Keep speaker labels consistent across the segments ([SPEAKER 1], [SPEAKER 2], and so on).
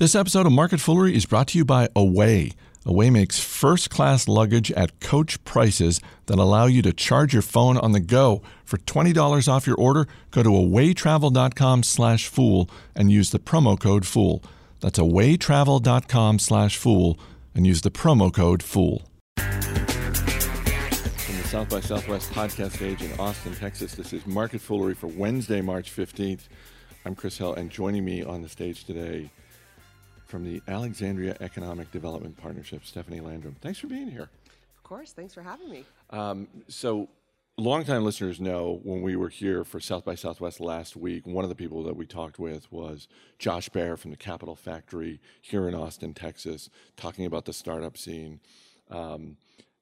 [SPEAKER 1] This episode of Market Foolery is brought to you by Away. Away makes first class luggage at coach prices that allow you to charge your phone on the go. For $20 off your order, go to awaytravel.com slash fool and use the promo code FOOL. That's awaytravel.com slash fool and use the promo code FOOL. From the South by Southwest podcast stage in Austin, Texas, this is Market Foolery for Wednesday, March 15th. I'm Chris Hill, and joining me on the stage today from the Alexandria Economic Development Partnership, Stephanie Landrum. Thanks for being here.
[SPEAKER 2] Of course. Thanks for having me.
[SPEAKER 1] Um, so, longtime listeners know when we were here for South by Southwest last week, one of the people that we talked with was Josh Baer from the Capital Factory here in Austin, Texas, talking about the startup scene. Um,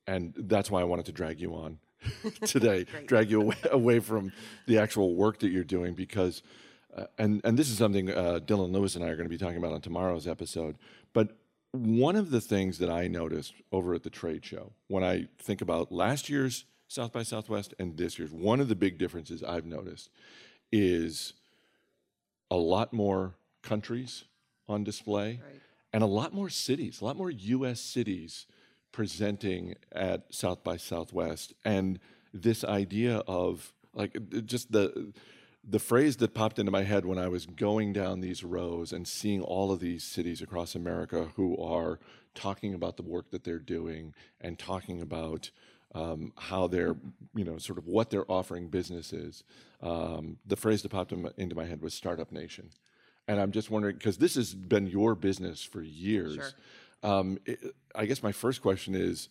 [SPEAKER 1] and that's why I wanted to drag you on today, drag you away, away from the actual work that you're doing because uh, and and this is something uh, Dylan Lewis and I are going to be talking about on tomorrow's episode. But one of the things that I noticed over at the trade show when I think about last year's South by Southwest and this year's, one of the big differences I've noticed is a lot more countries on display right. and a lot more cities, a lot more U.S. cities presenting at South by Southwest, and this idea of like just the the phrase that popped into my head when I was going down these rows and seeing all of these cities across America who are talking about the work that they're doing and talking about um, how they're, you know, sort of what they're offering businesses. Um, the phrase that popped in, into my head was Startup Nation. And I'm just wondering, because this has been your business for years. Sure. Um, it, I guess my first question is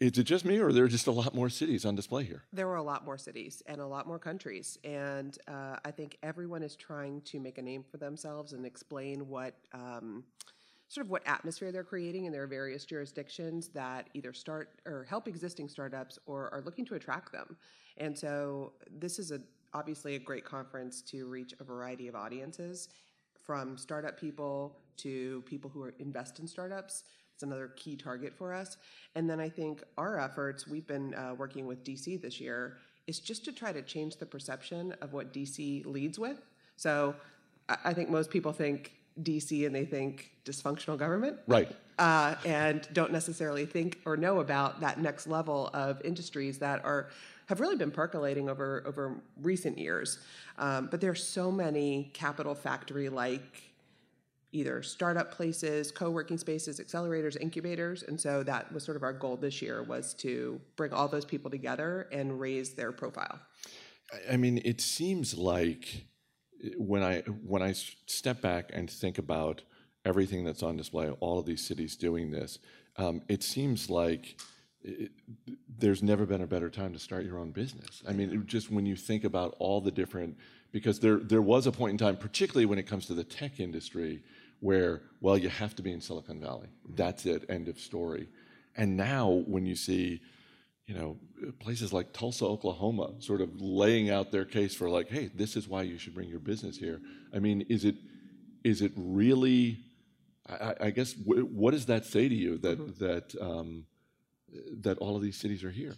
[SPEAKER 1] is it just me, or are there just a lot more cities on display here?
[SPEAKER 2] There were a lot more cities and a lot more countries, and uh, I think everyone is trying to make a name for themselves and explain what. Um, sort of what atmosphere they're creating in their various jurisdictions that either start or help existing startups or are looking to attract them. And so this is a obviously a great conference to reach a variety of audiences from startup people to people who are invest in startups it's another key target for us. And then I think our efforts, we've been uh, working with DC this year, is just to try to change the perception of what DC leads with. So I think most people think DC and they think dysfunctional government.
[SPEAKER 1] Right.
[SPEAKER 2] Uh, and don't necessarily think or know about that next level of industries that are have really been percolating over over recent years. Um, but there are so many capital factory like either startup places, co-working spaces, accelerators, incubators, and so that was sort of our goal this year was to bring all those people together and raise their profile.
[SPEAKER 1] I mean, it seems like eh, when I when I step back and think about everything that's on display, all of these cities doing this, um, it seems like it, there's never been a better time to start your own business. I mean, just when you think about all the different, because there there was a point in time, particularly when it comes to the tech industry, where, well, you have to be in Silicon Valley. That's it, end of story. And now when you see, you know, places like Tulsa, Oklahoma, sort of laying out their case for like, hey, this is why you should bring your business here. I mean, is it is it really? I, I guess what does that say to you that mm-hmm. that um, that all of these cities are here?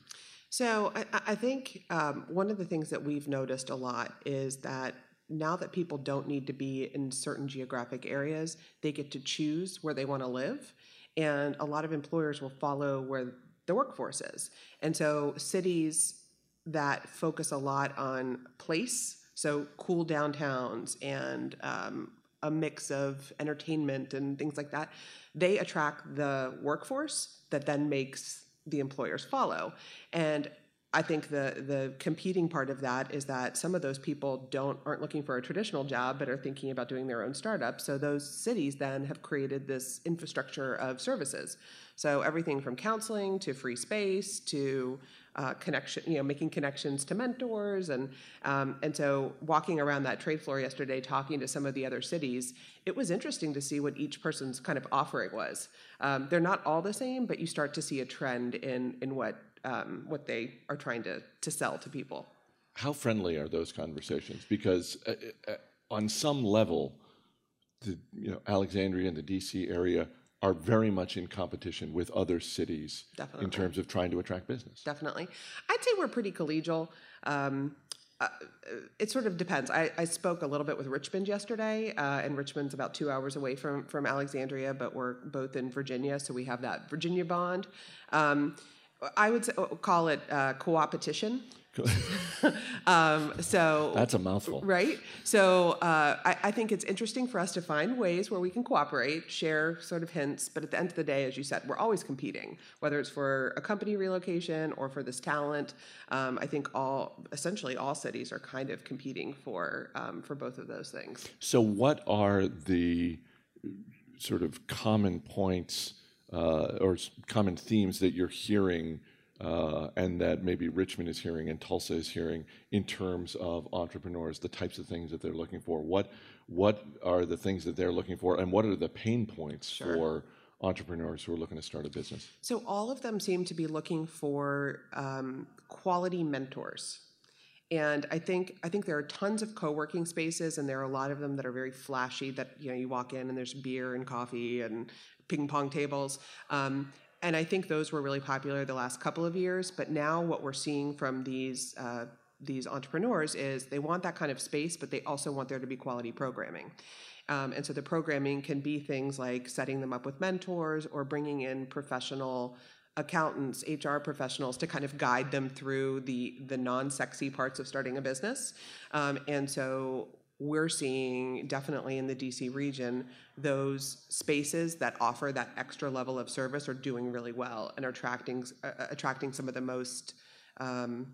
[SPEAKER 2] So I, I think um, one of the things that we've noticed a lot is that now that people don't need to be in certain geographic areas, they get to choose where they want to live. And a lot of employers will follow where the workforce is. And so cities that focus a lot on place, so cool downtowns and um, a mix of entertainment and things like that, they attract the workforce that then makes the employers follow. And I think the the competing part of that is that some of those people don't aren't looking for a traditional job, but are thinking about doing their own startup. So those cities then have created this infrastructure of services. So everything from counseling to free space to uh, connection, you know, making connections to mentors, and um, and so walking around that trade floor yesterday, talking to some of the other cities, it was interesting to see what each person's kind of offering was. Um, they're not all the same, but you start to see a trend in in what um, what they are trying to, to sell to people.
[SPEAKER 1] How friendly are those conversations? Because uh, uh, on some level, the you know Alexandria and the DC area are very much in competition with other cities
[SPEAKER 2] Definitely.
[SPEAKER 1] in terms of trying to attract business.
[SPEAKER 2] Definitely, I'd say we're pretty collegial. Um, it sort of depends. I, I spoke a little bit with Richmond yesterday, uh, and Richmond's about two hours away from, from Alexandria, but we're both in Virginia, so we have that Virginia bond. Um, I would say, call it uh, co-opetition. um, so
[SPEAKER 1] that's a mouthful,
[SPEAKER 2] right? So uh, I, I, think it's interesting for us to find ways where we can cooperate, share sort of hints. But at the end of the day, as you said, we're always competing, whether it's for a company relocation or for this talent. Um, I think all essentially all cities are kind of competing for um, for both of those things.
[SPEAKER 1] So, what are the sort of common points uh, or common themes that you're hearing? uh, and that maybe Richmond is hearing and Tulsa is hearing in terms of entrepreneurs, the types of things that they're looking for. What what are the things that they're looking for, and what are the pain points sure. for entrepreneurs who are looking to start a business?
[SPEAKER 2] So all of them seem to be looking for um, quality mentors. And I think I think there are tons of co-working spaces, and there are a lot of them that are very flashy. That you know, you walk in and there's beer and coffee and ping pong tables. Um, and I think those were really popular the last couple of years. But now what we're seeing from these uh, these entrepreneurs is they want that kind of space, but they also want there to be quality programming. Um, and so the programming can be things like setting them up with mentors or bringing in professional accountants, HR professionals to kind of guide them through the the non-sexy parts of starting a business. Um, and so we're seeing definitely in the DC region those spaces that offer that extra level of service are doing really well and are attracting uh, attracting some of the most um,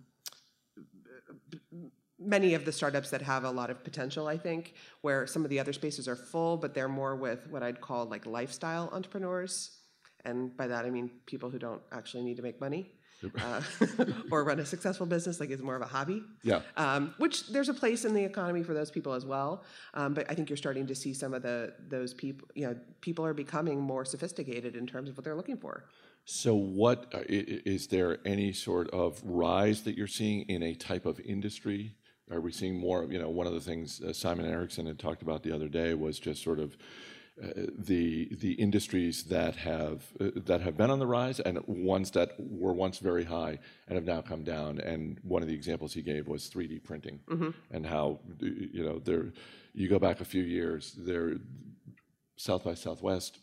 [SPEAKER 2] many of the startups that have a lot of potential i think where some of the other spaces are full but they're more with what i'd call like lifestyle entrepreneurs. And by that i mean people who don't actually need to make money uh, or run a successful business, like it's more of a hobby.
[SPEAKER 1] Yeah.
[SPEAKER 2] Um, which there's a place in the economy for those people as well. Um, but I think you're starting to see some of the those people. You know, people are becoming more sophisticated in terms of what they're looking for.
[SPEAKER 1] So, what uh, is there any sort of rise that you're seeing in a type of industry? Are we seeing more? You know, one of the things uh, Simon Erickson had talked about the other day was just sort of the the industries that have uh, that have been on the rise and ones that were once very high and have now come down. And one of the examples he gave was 3D printing mm-hmm. and how you know there you go back a few years there South by Southwest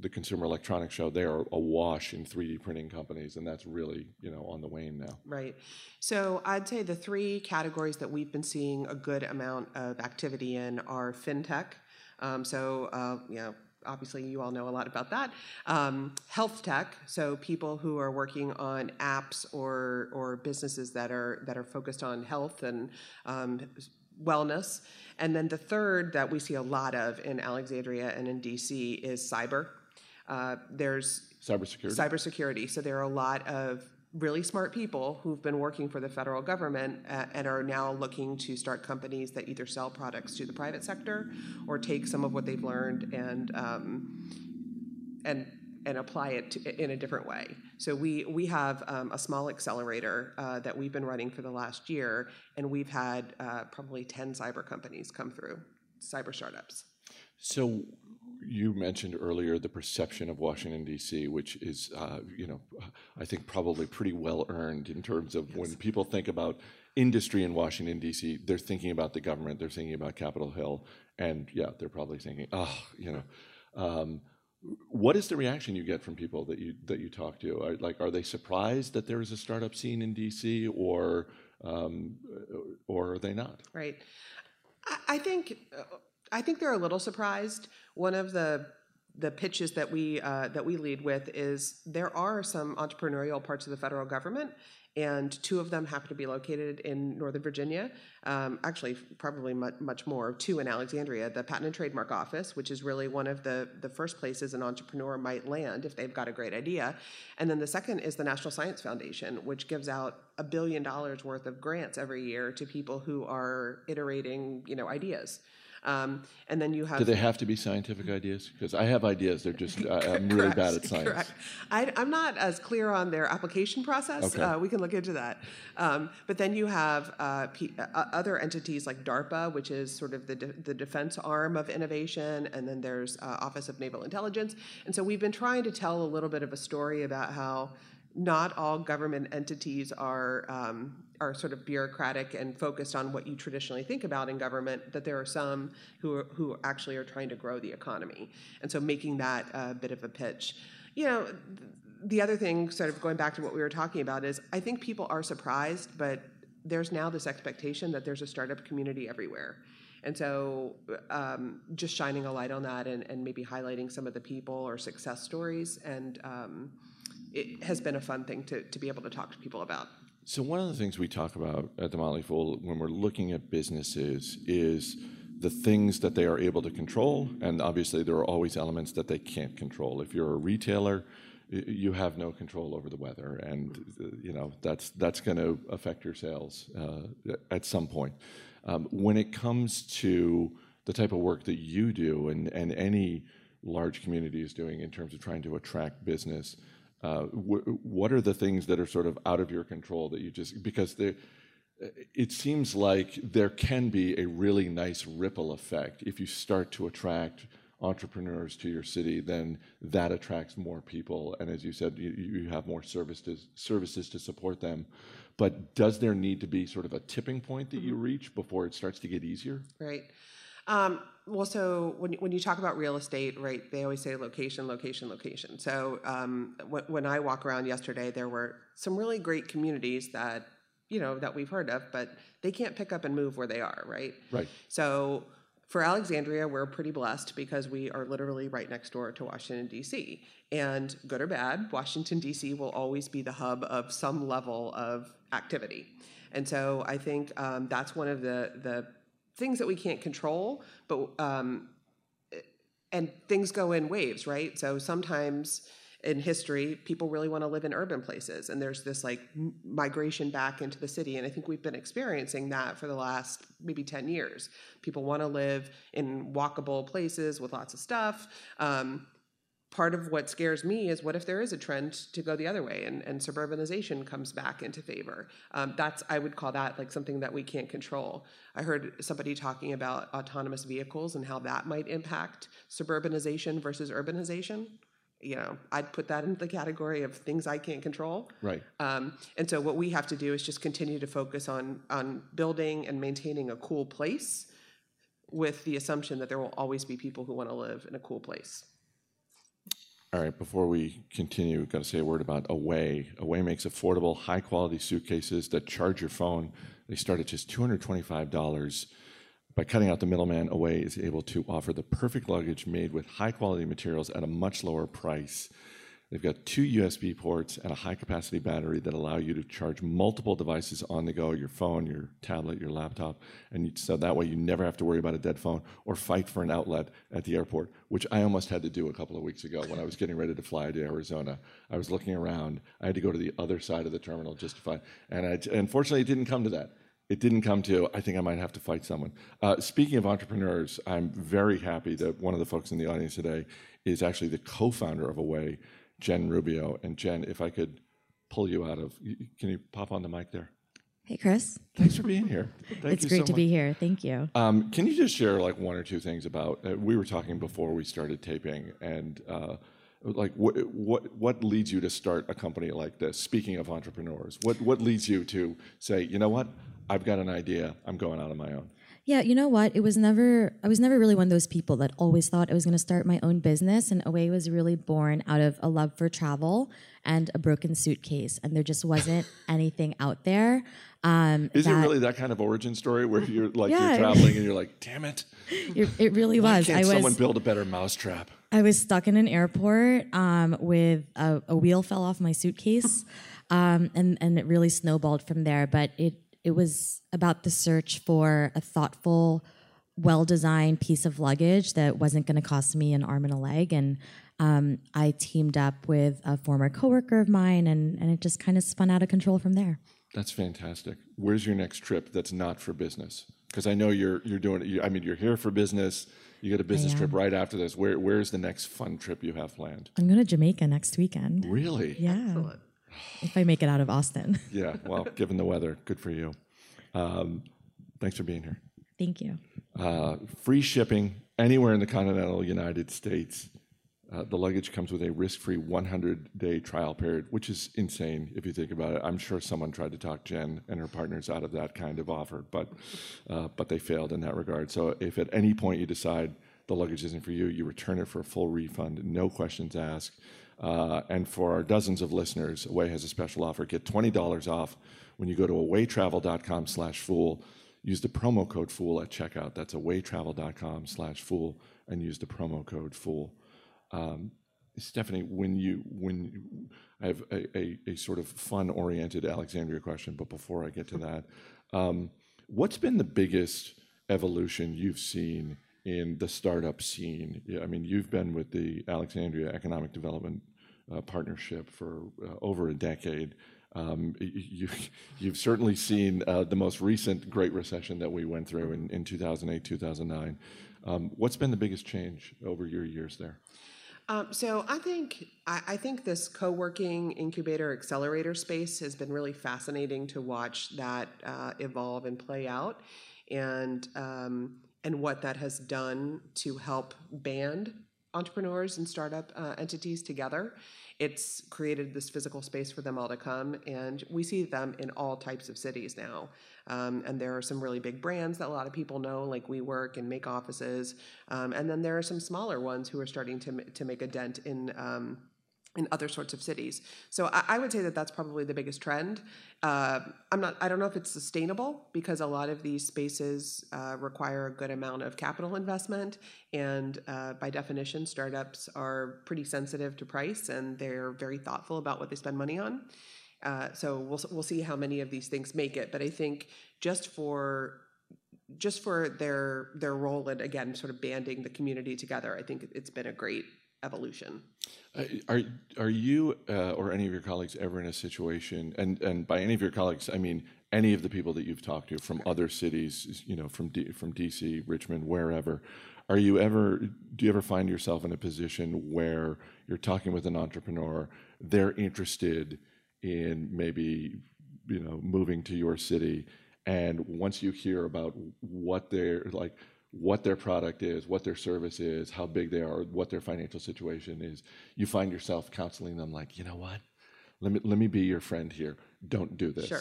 [SPEAKER 1] the Consumer Electronics Show, they are awash in 3D printing companies, and that's really you know on the wane now.
[SPEAKER 2] Right. So I'd say the three categories that we've been seeing a good amount of activity in are fintech, um, so, uh, you know, obviously you all know a lot about that. Um, health tech, so people who are working on apps or or businesses that are that are focused on health and um, wellness. And then the third that we see a lot of in Alexandria and in DC is cyber. Uh, there's
[SPEAKER 1] cybersecurity.
[SPEAKER 2] Cybersecurity. So there are a lot of really smart people who've been working for the federal government uh, and are now looking to start companies that either sell products to the private sector or take some of what they've learned and um, and and apply it to, in a different way. So we we have um, a small accelerator uh, that we've been running for the last year, and we've had uh, probably ten cyber companies come through, cyber startups.
[SPEAKER 1] So you mentioned earlier the perception of Washington D.C., which is, uh, you know, I think probably pretty well earned in terms of yes. when people think about industry in Washington D.C., they're thinking about the government, they're thinking about Capitol Hill, and yeah, they're probably thinking, oh, you know. Um, what is the reaction you get from people that you that you talk to? Are, like, are they surprised that there is a startup scene in D.C. or um, or are they not?
[SPEAKER 2] Right. I, I think. I think they're a little surprised. One of the the pitches that we uh, that we lead with is there are some entrepreneurial parts of the federal government, and two of them happen to be located in Northern Virginia. Um, actually, probably much, much more. Two in Alexandria, the Patent and Trademark Office, which is really one of the the first places an entrepreneur might land if they've got a great idea, and then the second is the National Science Foundation, which gives out a billion dollars worth of grants every year to people who are iterating, you know, ideas. Um, and then you have.
[SPEAKER 1] Do they have to be scientific ideas? Because I have ideas. They're just uh, I'm really bad at science. Correct.
[SPEAKER 2] I, am not as clear on their application process. Okay. Uh, we can look into that. Um, but then you have uh, P- uh, other entities like DARPA, which is sort of the de- the defense arm of innovation, and then there's uh, Office of Naval Intelligence. And so we've been trying to tell a little bit of a story about how not all government entities are um, are sort of bureaucratic and focused on what you traditionally think about in government. That there are some who are, who actually are trying to grow the economy, and so making that a bit of a pitch. You know, the other thing, sort of going back to what we were talking about, is I think people are surprised, but there's now this expectation that there's a startup community everywhere. And so, um, just shining a light on that and, and, maybe highlighting some of the people or success stories, and um, it has been a fun thing to, to be able to talk to people about.
[SPEAKER 1] So, one of the things we talk about at the Motley Fool when we're looking at businesses is the things that they are able to control, and obviously, there are always elements that they can't control. If you're a retailer, you have no control over the weather, and you know that's that's going to affect your sales uh, at some point. Um, when it comes to the type of work that you do, and and any large community is doing in terms of trying to attract business, uh, what are the things that are sort of out of your control that you just because it seems like there can be a really nice ripple effect if you start to attract entrepreneurs to your city, then that attracts more people. And as you said, you, you have more services services to support them. But does there need to be sort of a tipping point that mm-hmm. you reach before it starts to get easier?
[SPEAKER 2] Right. Um, well, so when, when you talk about real estate, right, they always say location, location, location. So um, w- when I walk around yesterday, there were some really great communities that, you know, that we've heard of, but they can't pick up and move where they are, right?
[SPEAKER 1] Right.
[SPEAKER 2] So for Alexandria, we're pretty blessed because we are literally right next door to Washington, D.C. And good or bad, Washington, D.C. will always be the hub of some level of activity. And so I think um, that's one of the, the things that we can't control, but um, and things go in waves, right? So sometimes in history, people really want to live in urban places, and there's this like migration back into the city. And I think we've been experiencing that for the last maybe 10 years. People want to live in walkable places with lots of stuff. Um, part of what scares me is what if there is a trend to go the other way and, and suburbanization comes back into favor um, that's i would call that like something that we can't control i heard somebody talking about autonomous vehicles and how that might impact suburbanization versus urbanization you know, I'd put that into the category of things I can't control.
[SPEAKER 1] Right.
[SPEAKER 2] Um, and so what we have to do is just continue to focus on on building and maintaining a cool place, with the assumption that there will always be people who want to live in a cool place.
[SPEAKER 1] All right. Before we continue, we've got to say a word about Away. Away makes affordable, high quality suitcases that charge your phone. They start at just two hundred twenty five dollars by cutting out the middleman, Away is able to offer the perfect luggage made with high quality materials at a much lower price. They've got two USB ports and a high capacity battery that allow you to charge multiple devices on the go your phone, your tablet, your laptop. And so that way you never have to worry about a dead phone or fight for an outlet at the airport, which I almost had to do a couple of weeks ago when I was getting ready to fly to Arizona. I was looking around. I had to go to the other side of the terminal just to find. And I, unfortunately, it didn't come to that it didn't come to, I think I might have to fight someone. Uh, speaking of entrepreneurs, I'm very happy that one of the folks in the audience today is actually the co founder of Away, Jen Rubio. And Jen, if I could pull you out of, can you pop on the mic there?
[SPEAKER 3] Hey, Chris.
[SPEAKER 1] Thanks for being here.
[SPEAKER 3] Thank it's great so to be here. Thank you.
[SPEAKER 1] Um, can you just share like one or two things about? Uh, we were talking before we started taping, and uh, like what what what leads you to start a company like this? Speaking of entrepreneurs, what what leads you to say, you know what, I've got an idea. I'm going out on my own.
[SPEAKER 3] Yeah, you know what? It was never I was never really one of those people that always thought I was going to start my own business and Away was really born out of a love for travel and a broken suitcase and there just wasn't anything out there. Um,
[SPEAKER 1] Is that, it really that kind of origin story where you're like yeah, you're traveling and you're like, "Damn it."
[SPEAKER 3] It, really was.
[SPEAKER 1] Why can't I someone build a better mousetrap?
[SPEAKER 3] I was stuck in an airport um, with a, a, wheel fell off my suitcase um, and and it really snowballed from there, but it it was about the search for a thoughtful, well designed piece of luggage that wasn't going to cost me an arm and a leg. And um, I teamed up with a former coworker of mine, and, and it just kind of spun out of control from there.
[SPEAKER 1] That's fantastic. Where's your next trip that's not for business? Because I know you're you're doing. You, I mean, you're here for business. You get a business trip right after this. Where where's the next fun trip you have planned?
[SPEAKER 3] I'm going to Jamaica next weekend.
[SPEAKER 1] Really?
[SPEAKER 3] Yeah. Excellent if I make it out of Austin.
[SPEAKER 1] yeah, well, given the weather, good for you. Um, thanks for being here.
[SPEAKER 3] Thank you.
[SPEAKER 1] Uh, free shipping anywhere in the continental United States. Uh, the luggage comes with a risk-free 100-day trial period, which is insane if you think about it. I'm sure someone tried to talk Jen and her partners out of that kind of offer, but uh, but they failed in that regard. So if at any point you decide the luggage isn't for you, you return it for a full refund, no questions asked. Uh, and for our dozens of listeners, Away has a special offer. Get $20 off when you go to awaytravel.com slash fool. Use the promo code fool at checkout. That's awaytravel.com slash fool and use the promo code fool. Um, Stephanie, when you when I have a, a, a sort of fun-oriented Alexandria question, but before I get to that, um, what's been the biggest evolution you've seen in the startup scene? I mean, you've been with the Alexandria Economic Development uh, Partnership for uh, over a decade. Um, you, you've certainly seen uh, the most recent Great Recession that we went through in, in 2008, 2009. Um, what's been the biggest change over your years there?
[SPEAKER 2] Um, so I think I, I think this co-working incubator accelerator space has been really fascinating to watch that uh, evolve and play out, and um, and what that has done to help band entrepreneurs and startup uh, entities together. It's created this physical space for them all to come, and we see them in all types of cities now. Um, and there are some really big brands that a lot of people know, like WeWork and Make Offices. Um, and then there are some smaller ones who are starting to, to make a dent in. Um, in other sorts of cities, so I, I, would say that that's probably the biggest trend. Uh, I'm not. I don't know if it's sustainable because a lot of these spaces uh, require a good amount of capital investment, and uh, by definition, startups are pretty sensitive to price and they're very thoughtful about what they spend money on. Uh, so we'll we'll see how many of these things make it. But I think just for just for their their role in again sort of banding the community together, I think it's been a great evolution.
[SPEAKER 1] Uh, are are you uh, or any of your colleagues ever in a situation, and and by any of your colleagues, I mean any of the people that you've talked to from other cities, you know, from D, from DC, Richmond, wherever. Are you ever? Do you ever find yourself in a position where you're talking with an entrepreneur, they're interested in maybe you know moving to your city and once you hear about what they're like what their product is what their service is how big they are what their financial situation is you find yourself counseling them like you know what? Let me let me be your friend here. Don't do this.
[SPEAKER 2] Sure.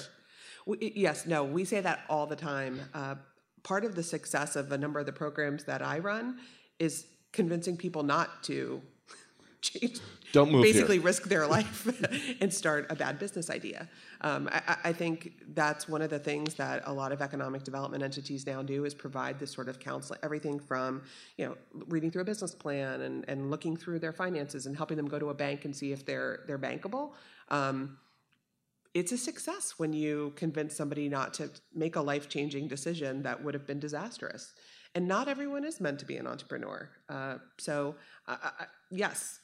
[SPEAKER 2] We, yes no we say that all the time. Uh, part of the success of a number of the programs that i run is convincing people not to change,
[SPEAKER 1] don't move
[SPEAKER 2] basically
[SPEAKER 1] here.
[SPEAKER 2] risk their life and start a bad business idea. Um, I, I, think that's one of the things that a lot of economic development entities now do is provide this sort of counseling, everything from you know reading through a business plan and, and looking through their finances and helping them go to a bank and see if they're they're bankable. Um, it's a success when you convince somebody not to make a life changing decision that would have been disastrous. And not everyone is meant to be an entrepreneur. Uh, so, uh, yes,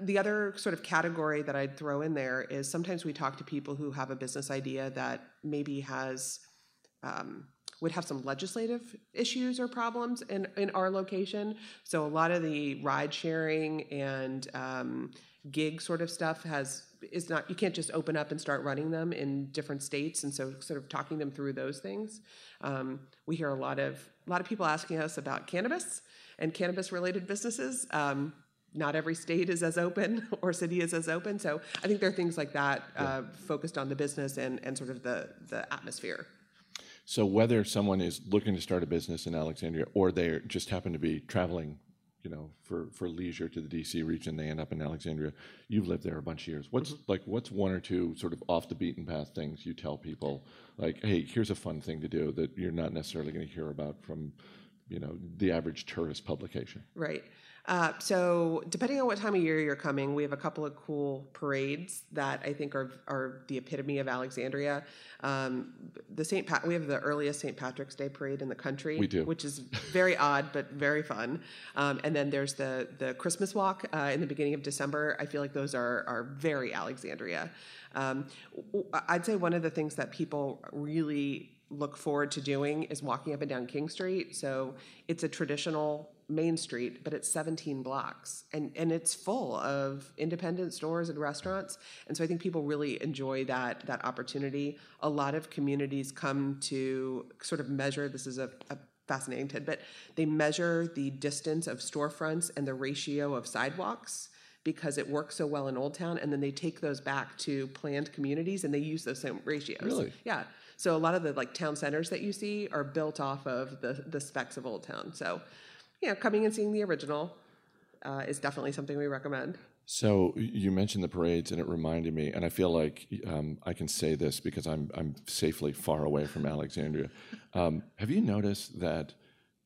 [SPEAKER 2] the other sort of category that I'd throw in there is sometimes we talk to people who have a business idea that maybe has um, would have some legislative issues or problems in, in our location. So a lot of the ride sharing and um, gig sort of stuff has is not you can't just open up and start running them in different states and so sort of talking them through those things um, we hear a lot of a lot of people asking us about cannabis and cannabis related businesses um, not every state is as open or city is as open. So I think there are things like that uh, focused on the business and, and sort of the, the atmosphere.
[SPEAKER 1] So whether someone is looking to start a business in Alexandria or they just happen to be traveling, you know, for, for leisure to the DC region, they end up in Alexandria. You've lived there a bunch of years. What's mm-hmm. like what's one or two sort of off the beaten path things you tell people like, hey, here's a fun thing to do that you're not necessarily going to hear about from, you know, the average tourist publication.
[SPEAKER 2] Right. Uh, so depending on what time of year you're coming, we have a couple of cool parades that I think are are the epitome of Alexandria. Um, the St. Pat, we have the earliest St. Patrick's Day parade in the country. Which is very odd but very fun. Um, and then there's the the Christmas walk uh, in the beginning of December. I feel like those are are very Alexandria. Um, I'd say one of the things that people really look forward to doing is walking up and down King Street. So it's a traditional Main Street, but it's 17 blocks and, and it's full of independent stores and restaurants. And so I think people really enjoy that, that opportunity. A lot of communities come to sort of measure this is a, a fascinating tidbit. They measure the distance of storefronts and the ratio of sidewalks because it works so well in Old Town, and then they take those back to planned communities and they use those same ratios.
[SPEAKER 1] Really?
[SPEAKER 2] Yeah. So a lot of the like town centers that you see are built off of the the specs of Old Town. So, you know, coming and seeing the original uh, is definitely something we recommend.
[SPEAKER 1] So you mentioned the parades, and it reminded me, and I feel like um, I can say this because I'm I'm safely far away from Alexandria. Um, have you noticed that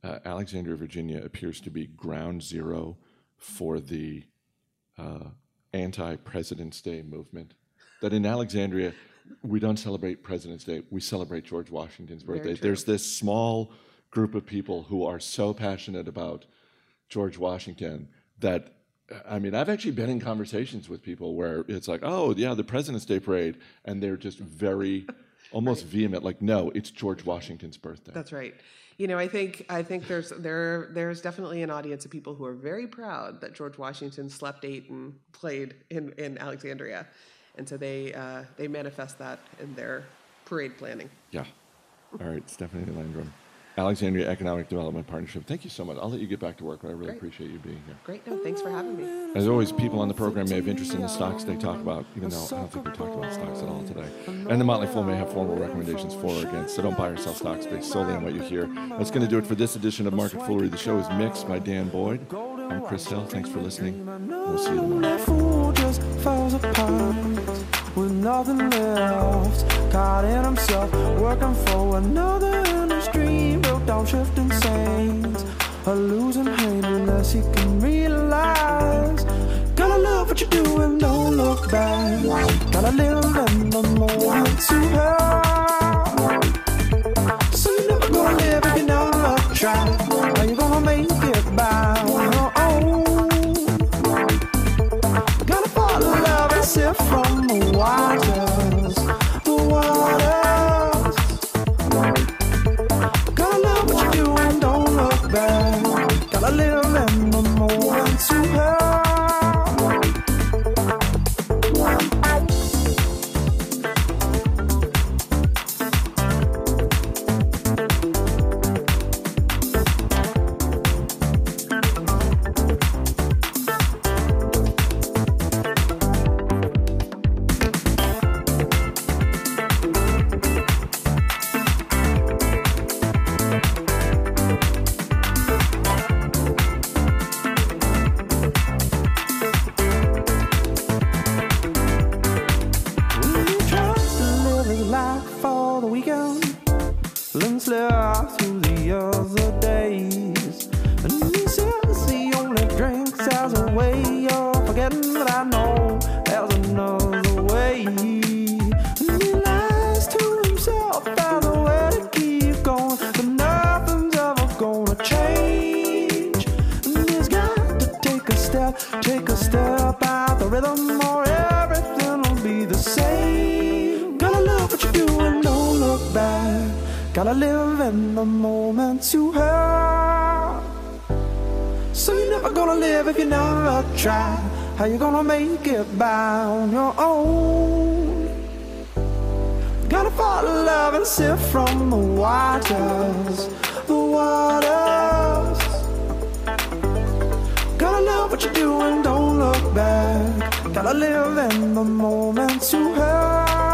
[SPEAKER 1] uh, Alexandria, Virginia, appears to be ground zero for the uh, anti-President's Day movement? That in Alexandria, we don't celebrate President's Day; we celebrate George Washington's birthday. There's this small group of people who are so passionate about George Washington that I mean, I've actually been in conversations with people where it's like, oh, yeah, the President's Day parade, and they're just very, almost vehement, like, no, it's George Washington's birthday.
[SPEAKER 2] That's right. You know, I think I think there's there there's definitely an audience of people who are very proud that George Washington slept, ate, and played in, in Alexandria, and so they uh, they manifest that in their parade planning.
[SPEAKER 1] yeah. All right, Stephanie Landrum, Alexandria Economic Development Partnership. Thank you so much. I'll let you get back to work, but I really
[SPEAKER 2] Great.
[SPEAKER 1] appreciate you being here.
[SPEAKER 2] Great. No, thanks for having me.
[SPEAKER 1] As always, people on the program may have interest in the stocks they talk about, even though I don't think we talked about stocks at all today. And the Motley Fool may have formal recommendations for or against, so don't buy or sell stocks based solely on what you hear. That's going to do it for this edition of Market Foolery. The show is mixed by Dan Boyd. I'm Chris Hill. Thanks for listening. We'll see you tomorrow.
[SPEAKER 4] That fool just falls apart with nothing left. Caught in himself, working for another industry. Built on shifting sands, a losing hand unless he can realize. Gotta love what you do and don't look back. Gotta live in the moment to gonna live if you never try. How you gonna make it by on your own? Gotta fall in love and sip from the waters, the waters. Gotta love what you do and don't look back. Gotta live in the moment you have.